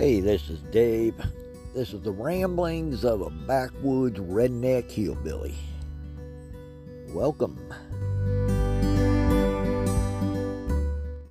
Hey, this is Dave. This is the ramblings of a backwoods redneck hillbilly. Welcome.